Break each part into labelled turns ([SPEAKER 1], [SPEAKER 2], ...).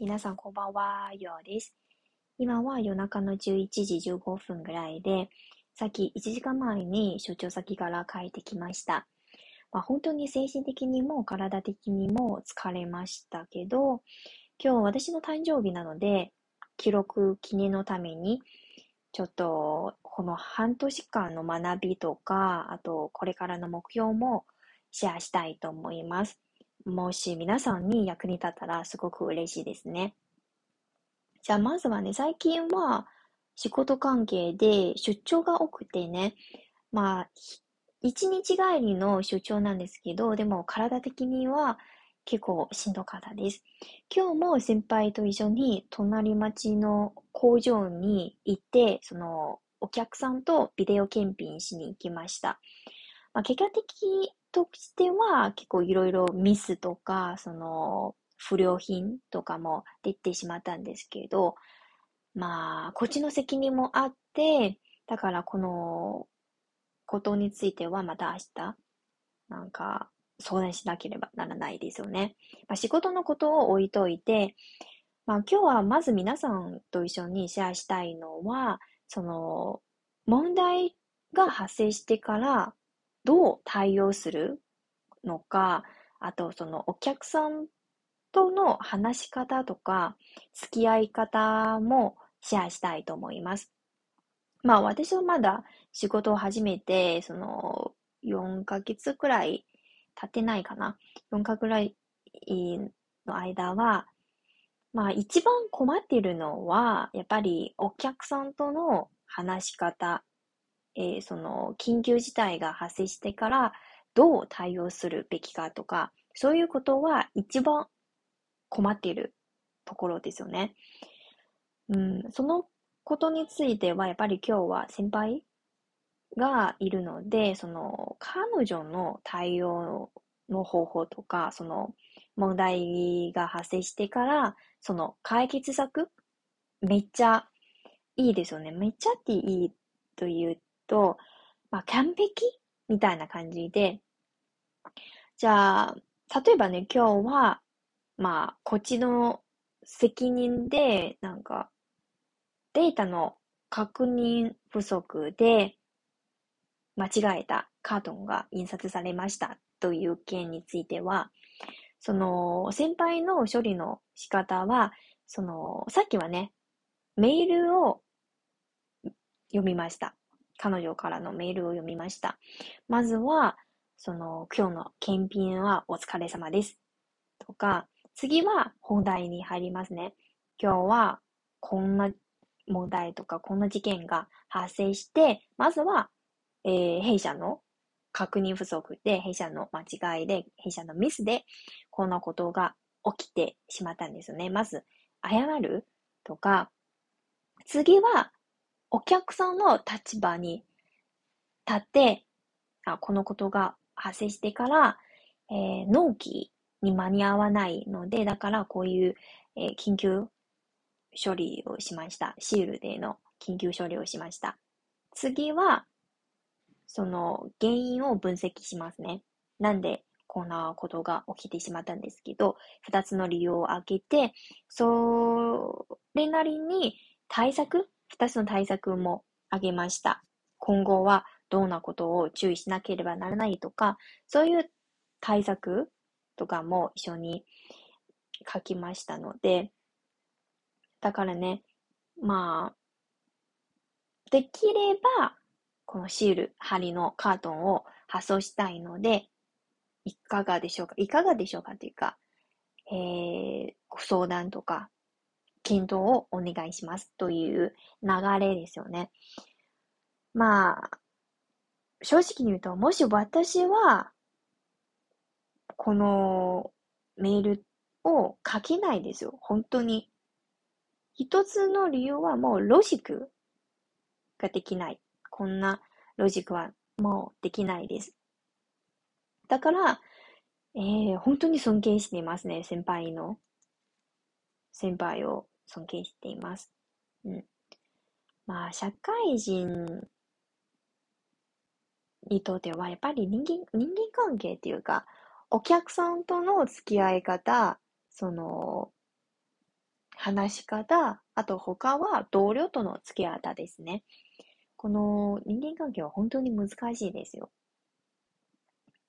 [SPEAKER 1] 皆さんこんばんは、ようです。今は夜中の11時15分ぐらいで、さっき1時間前に出張先から帰ってきました。まあ、本当に精神的にも体的にも疲れましたけど、今日私の誕生日なので、記録記念のために、ちょっとこの半年間の学びとか、あとこれからの目標もシェアしたいと思います。もし皆さんに役に立ったらすごく嬉しいですね。じゃあまずはね、最近は仕事関係で出張が多くてね、まあ、一日帰りの出張なんですけど、でも体的には結構しんどかったです。今日も先輩と一緒に隣町の工場に行って、そのお客さんとビデオ検品しに行きました。まあ、結果的としては結構いろいろミスとか、その不良品とかも出てしまったんですけど、まあ、こっちの責任もあって、だからこのことについてはまた明日、なんか相談しなければならないですよね。まあ、仕事のことを置いといて、まあ、今日はまず皆さんと一緒にシェアしたいのは、その問題が発生してからどう対応するのか、あとそのお客さんとの話し方とか付き合い方もシェアしたいと思います。まあ私はまだ仕事を始めて、その4ヶ月くらい経ってないかな。4ヶ月くらいの間は、まあ一番困っているのは、やっぱりお客さんとの話し方えー、その緊急事態が発生してからどう対応するべきかとか、そういうことは一番困っているところですよね。うん、そのことについては、やっぱり今日は先輩がいるので、その彼女の対応の方法とか、その問題が発生してから、その解決策、めっちゃいいですよね。めっちゃっていいというと、まあ、完璧みたいな感じで、じゃあ、例えばね、今日は、まあ、こっちの責任で、なんか、データの確認不足で、間違えたカードンが印刷されましたという件については、その、先輩の処理の仕方は、その、さっきはね、メールを読みました。彼女からのメールを読みました。まずは、その、今日の検品はお疲れ様です。とか、次は本題に入りますね。今日はこんな問題とかこんな事件が発生して、まずは、えー、弊社の確認不足で、弊社の間違いで、弊社のミスで、こんなことが起きてしまったんですよね。まず、謝るとか、次は、お客さんの立場に立って、あこのことが発生してから、えー、納期に間に合わないので、だからこういう、えー、緊急処理をしました。シールでの緊急処理をしました。次は、その原因を分析しますね。なんでこんなことが起きてしまったんですけど、二つの理由を挙げて、それなりに対策二つの対策も挙げました。今後はどんなことを注意しなければならないとか、そういう対策とかも一緒に書きましたので、だからね、まあ、できれば、このシール、針のカートンを発送したいので、いかがでしょうか？いかがでしょうかというか、えー、ご相談とか、検討をお願いしますという流れですよね。まあ、正直に言うと、もし私は、このメールを書けないですよ。本当に。一つの理由はもうロジックができない。こんなロジックはもうできないです。だから、えー、本当に尊敬していますね、先輩の。先輩を尊敬しています。うん。まあ、社会人にとっては、やっぱり人間、人間関係っていうか、お客さんとの付き合い方、その、話し方、あと他は同僚との付き合い方ですね。この人間関係は本当に難しいですよ。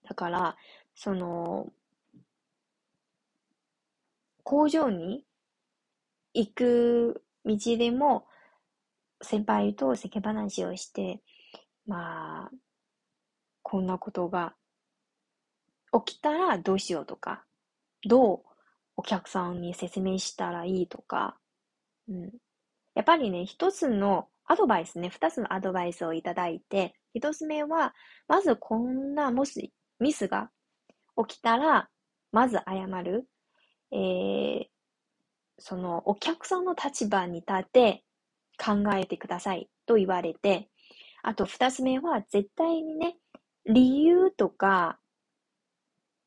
[SPEAKER 1] だから、その、工場に行く道でも、先輩と世間話をして、まあ、こんなことが起きたらどうしようとか、どうお客さんに説明したらいいとか、うん。やっぱりね、一つのアドバイスね、二つのアドバイスをいただいて、一つ目は、まずこんな、もしミスが起きたら、まず謝る。えー、そのお客さんの立場に立って考えてくださいと言われて、あと二つ目は絶対にね、理由とか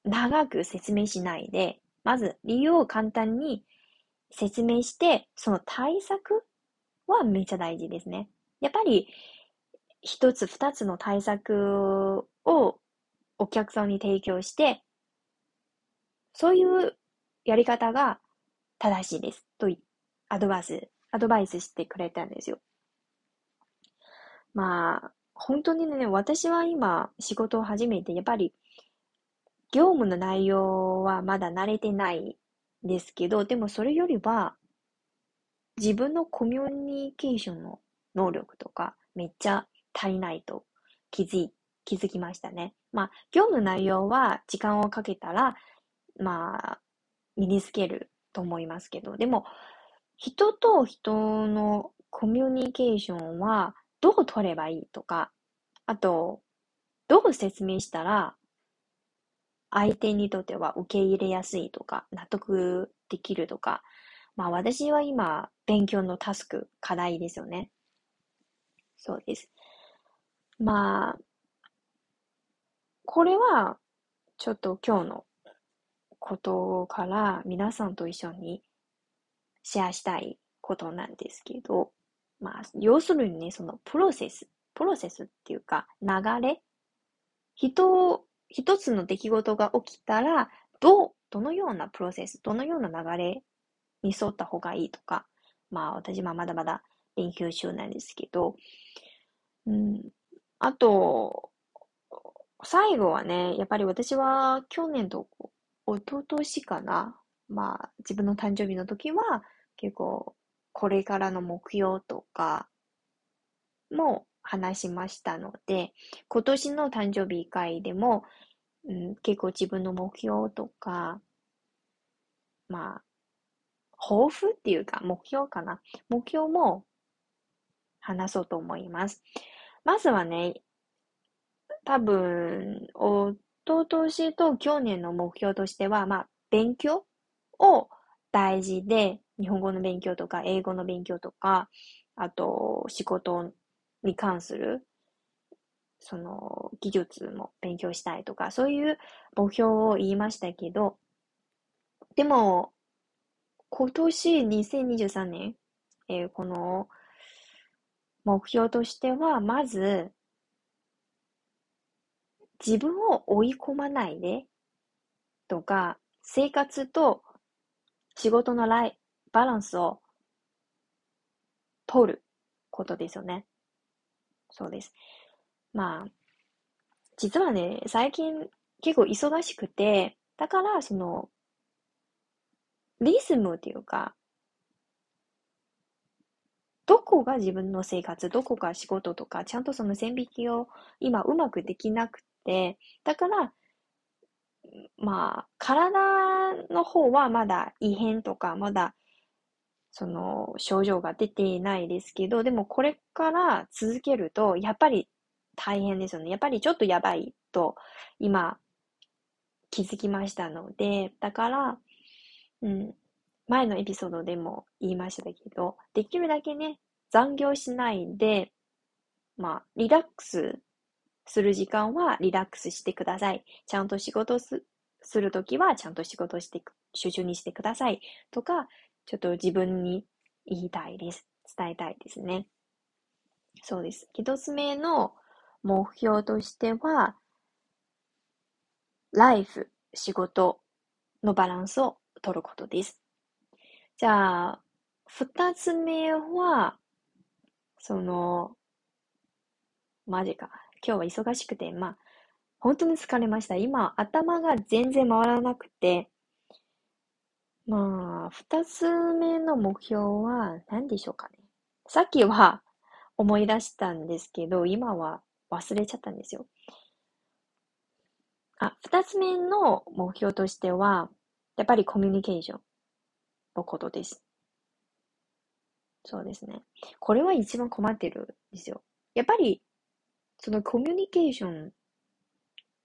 [SPEAKER 1] 長く説明しないで、まず理由を簡単に説明して、その対策はめっちゃ大事ですね。やっぱり、一つ二つの対策をお客さんに提供して、そういうやり方が正しいです。とアドバイス、アドバイスしてくれたんですよ。まあ、本当にね、私は今仕事を始めて、やっぱり業務の内容はまだ慣れてないですけど、でもそれよりは、自分のコミュニケーションの能力とか、めっちゃ足りないと気づい気づきましたね。まあ、業務の内容は時間をかけたら、まあ、身につけると思いますけど、でも、人と人のコミュニケーションはどう取ればいいとか、あと、どう説明したら相手にとっては受け入れやすいとか、納得できるとか、まあ私は今、勉強のタスク、課題ですよね。そうです。まあ、これは、ちょっと今日のことから皆さんと一緒にシェアしたいことなんですけど、まあ、要するにね、そのプロセス、プロセスっていうか、流れ、人一つの出来事が起きたら、どう、どのようなプロセス、どのような流れに沿った方がいいとか、まあ私はまだまだ勉強中なんですけど、うん、あと、最後はね、やっぱり私は去年と一昨年かな、まあ自分の誕生日の時は結構これからの目標とかも話しましたので、今年の誕生日会でも、うん、結構自分の目標とか、まあ、抱負っていうか目標かな？目標も話そうと思います。まずはね、多分、おととしと去年の目標としては、まあ、勉強を大事で、日本語の勉強とか、英語の勉強とか、あと、仕事に関する、その、技術も勉強したいとか、そういう目標を言いましたけど、でも、今年2023年、えー、この目標としては、まず、自分を追い込まないで、とか、生活と仕事のライバランスを取ることですよね。そうです。まあ、実はね、最近結構忙しくて、だからその、リズムっていうか、どこが自分の生活、どこが仕事とか、ちゃんとその線引きを今うまくできなくて、だから、まあ、体の方はまだ異変とか、まだその症状が出ていないですけど、でもこれから続けると、やっぱり大変ですよね。やっぱりちょっとやばいと今気づきましたので、だから、うん、前のエピソードでも言いましたけど、できるだけね、残業しないで、まあ、リラックスする時間はリラックスしてください。ちゃんと仕事すするときはちゃんと仕事して集中にしてください。とか、ちょっと自分に言いたいです。伝えたいですね。そうです。一つ目の目標としては、ライフ、仕事のバランスを取ることです。じゃあ、二つ目は、その、マジか。今日は忙しくて、まあ、本当に疲れました。今、頭が全然回らなくて、まあ、二つ目の目標は何でしょうかね。さっきは思い出したんですけど、今は忘れちゃったんですよ。あ、二つ目の目標としては、やっぱりコミュニケーションのことです。そうですね。これは一番困ってるんですよ。やっぱり、そのコミュニケーション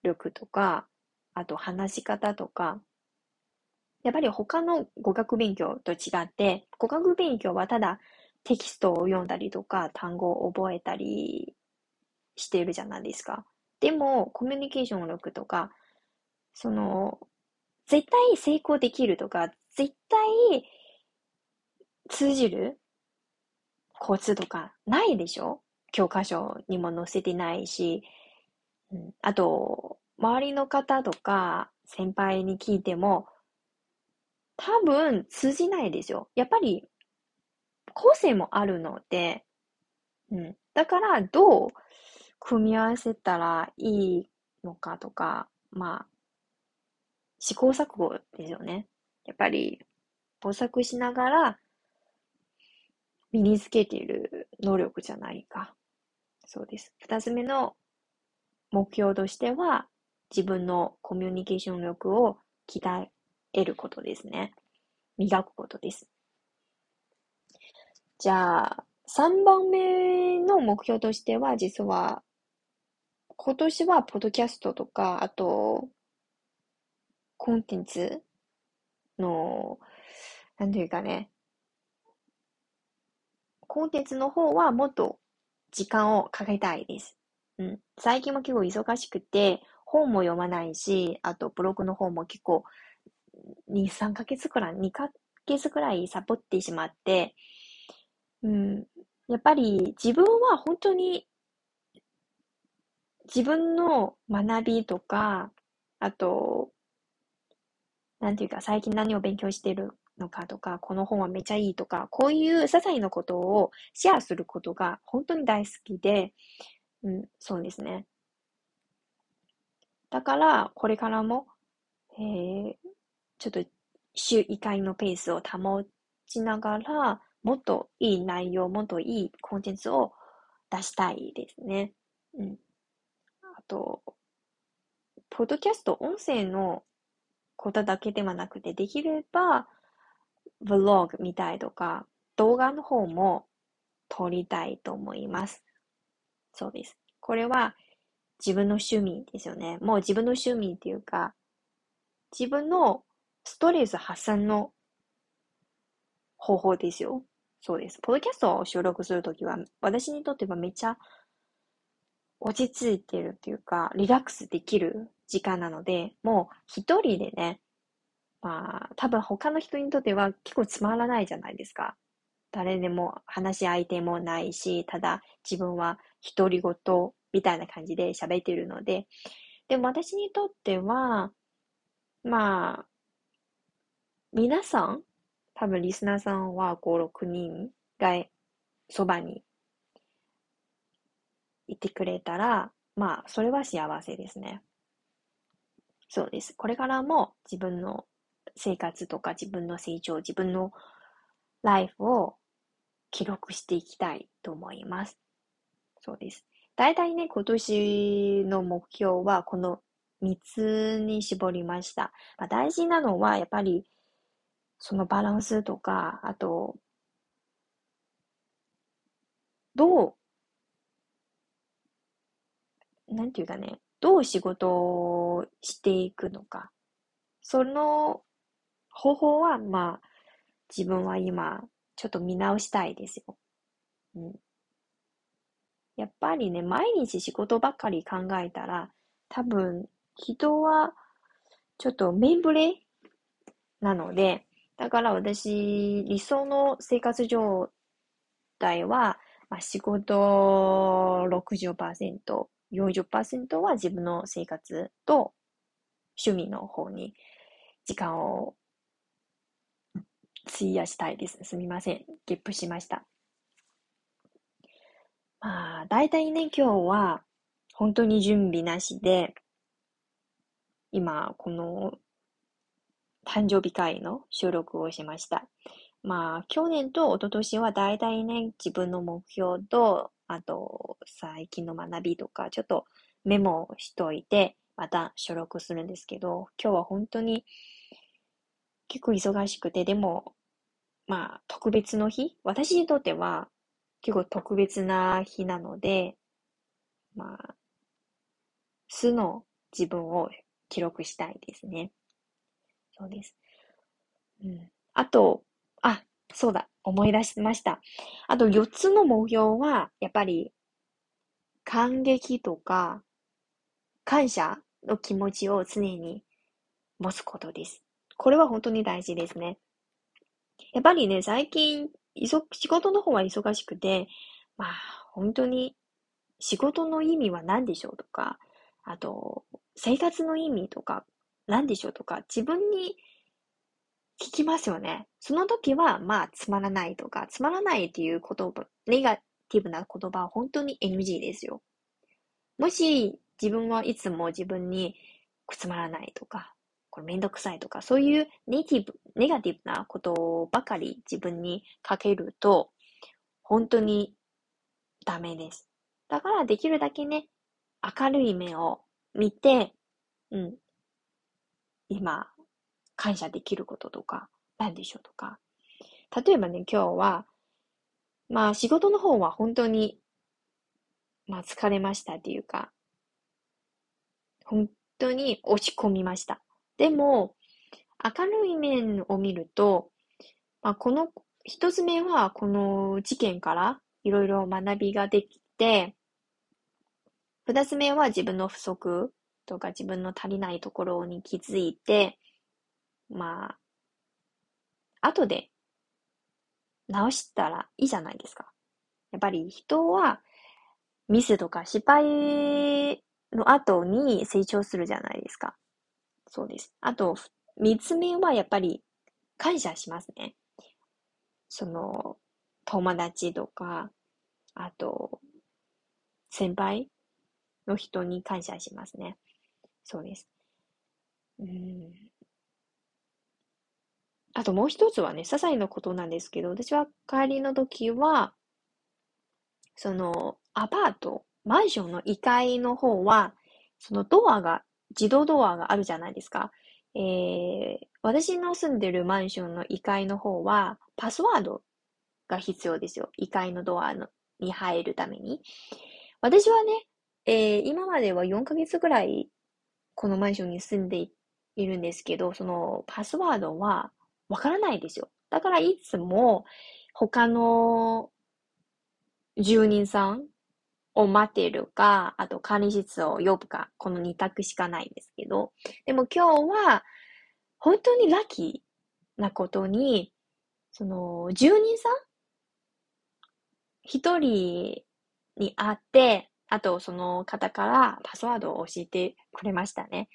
[SPEAKER 1] 力とか、あと話し方とか、やっぱり他の語学勉強と違って、語学勉強はただテキストを読んだりとか、単語を覚えたりしているじゃないですか。でも、コミュニケーション力とか、その、絶対成功できるとか、絶対通じるコツとかないでしょ？教科書にも載せてないし、うん、あと、周りの方とか先輩に聞いても、多分通じないですよ。やっぱり、個性もあるので、うん。だから、どう組み合わせたらいいのかとか、まあ、試行錯誤ですよね。やっぱり、模索しながら、身につけている能力じゃないか。そうです。二つ目の目標としては、自分のコミュニケーション力を鍛えることですね。磨くことです。じゃあ、3番目の目標としては、実は、今年はポッドキャストとか、あと、コンテンツの、なんていうかね、コンテンツの方はもっと時間をかけたいです。うん。最近も結構忙しくて、本も読まないし、あとブログの方も結構2、3ヶ月くらい、2ヶ月くらいサボってしまって、うん、やっぱり自分は本当に自分の学びとか、あと、なんていうか最近何を勉強してるのかとか、この本はめちゃいいとか、こういう些細なことをシェアすることが本当に大好きで、うん、そうですね。だから、これからも、えー、ちょっと週1回のペースを保ちながら、もっといい内容、もっといいコンテンツを出したいですね。うん。あと、ポッドキャスト、音声のことだけではなくて、できれば、ブログ見たいとか、動画の方も撮りたいと思います。そうです。これは自分の趣味ですよね。もう自分の趣味っていうか、自分のストレス発散の方法ですよ。そうです。ポッドキャストを収録するときは、私にとってはめっちゃ落ち着いてるっていうか、リラックスできる時間なので、もう一人でね、まあ、多分他の人にとっては結構つまらないじゃないですか。誰でも話し相手もないし、ただ自分は独り言みたいな感じで喋っているので、でも私にとっては、まあ、皆さん、多分リスナーさんは5、6人がそばにいてくれたら、まあ、それは幸せですね。そうです。これからも自分の生活とか自分の成長、自分のライフを記録していきたいと思います。そうです。大体ね、今年の目標はこの3つに絞りました。まあ、大事なのはやっぱりそのバランスとか、あと、どう、なんていうかね、どう仕事をしていくのか。その方法は、まあ、自分は今、ちょっと見直したいですよ。うん。やっぱりね、毎日仕事ばっかり考えたら、多分、人は、ちょっとメンブレなので、だから私、理想の生活状態は、まあ、仕事60%、40%は自分の生活と趣味の方に時間を費やしたいです。すみません。ゲップしました。まあ、大体ね、今日は、本当に準備なしで、今、この、誕生日会の収録をしました。まあ、去年と一昨年は大体ね、自分の目標と、あと、最近の学びとか、ちょっとメモをしといて、また収録するんですけど、今日は本当に結構忙しくて、でも、まあ、特別の日？私にとっては結構特別な日なので、まあ、素の自分を記録したいですね。そうです。うん。あと、あ、そうだ、思い出しました。あと4つの目標は、やっぱり、感激とか、感謝の気持ちを常に持つことです。これは本当に大事ですね。やっぱりね、最近、いそ仕事の方は忙しくて、まあ、本当に仕事の意味は何でしょうとか、あと、生活の意味とか何でしょうとか、自分に聞きますよね。その時は、まあ、つまらないとか、つまらないっていう言葉、ネガティブな言葉は本当に NG ですよ。もし、自分はいつも自分につまらないとか、これめんどくさいとか、そういうネティブ、ネガティブなことばかり自分にかけると、本当にダメです。だからできるだけね、明るい面を見て、うん、今、感謝できることとか、何でしょうとか。例えばね、今日は、まあ仕事の方は本当に、まあ疲れましたっていうか、本当に落ち込みました。でも、明るい面を見ると、まあ、この、一つ目はこの事件からいろいろ学びができて、二つ目は自分の不足とか自分の足りないところに気づいて、まあ、後で直したらいいじゃないですか。やっぱり人はミスとか失敗の後に成長するじゃないですか。そうです。あと、三つ目はやっぱり感謝しますね。その、友達とか、あと、先輩の人に感謝しますね。そうです。うん。あともう一つはね、些細なことなんですけど、私は帰りの時は、その、アパート、マンションの1階の方は、そのドアが、自動ドアがあるじゃないですか。えー、私の住んでるマンションの1階の方は、パスワードが必要ですよ。1階のドアのに入るために。私はね、えー、今までは4ヶ月ぐらいこのマンションに住んでいるんですけど、そのパスワードはわからないですよ。だからいつも他の住人さんを待てるか、あと管理室を呼ぶか、この2択しかないんですけど、でも今日は本当にラッキーなことに、その住人さん？一人に会って、あと、その方からパスワードを教えてくれましたね。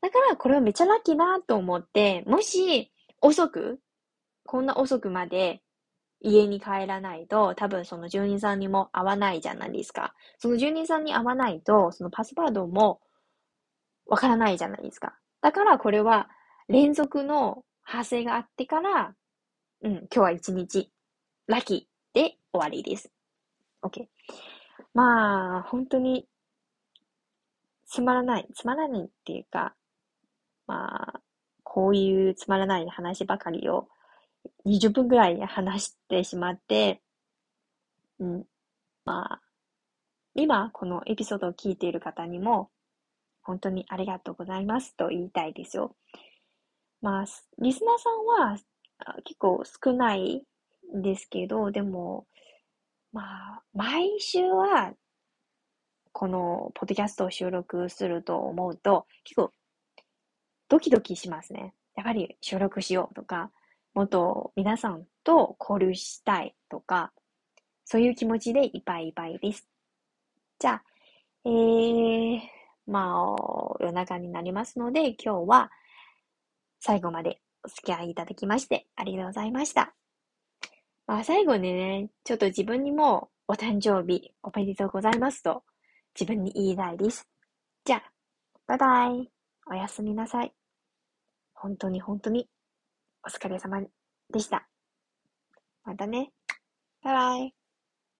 [SPEAKER 1] だから、これはめっちゃラッキーなと思って、もし、遅く、こんな遅くまで家に帰らないと、多分その住人さんにも会わないじゃないですか。その住人さんに会わないと、そのパスワードもわからないじゃないですか。だからこれは連続の発生があってから、うん、今日は一日、ラッキーで終わりです。OK。まあ、本当に、つまらない、つまらないっていうか、まあ、こういうつまらない話ばかりを20分ぐらい話してしまって、うん、まあ、今このエピソードを聞いている方にも、本当にありがとうございますと言いたいですよ。まあ、リスナーさんは結構少ないんですけど、でも、まあ、毎週は、このポッドキャストを収録すると思うと、結構、ドキドキしますね。やっぱり収録しようとか、もっと皆さんと交流したいとか、そういう気持ちでいっぱいいっぱいです。じゃあ、えー、まあ、夜中になりますので、今日は最後までお付き合いいただきまして、ありがとうございました。まあ、最後にね、ちょっと自分にもお誕生日おめでとうございますと自分に言いたいです。じゃあ、バイバイ。おやすみなさい。本当に本当にお疲れ様でした。またね。バイバイ。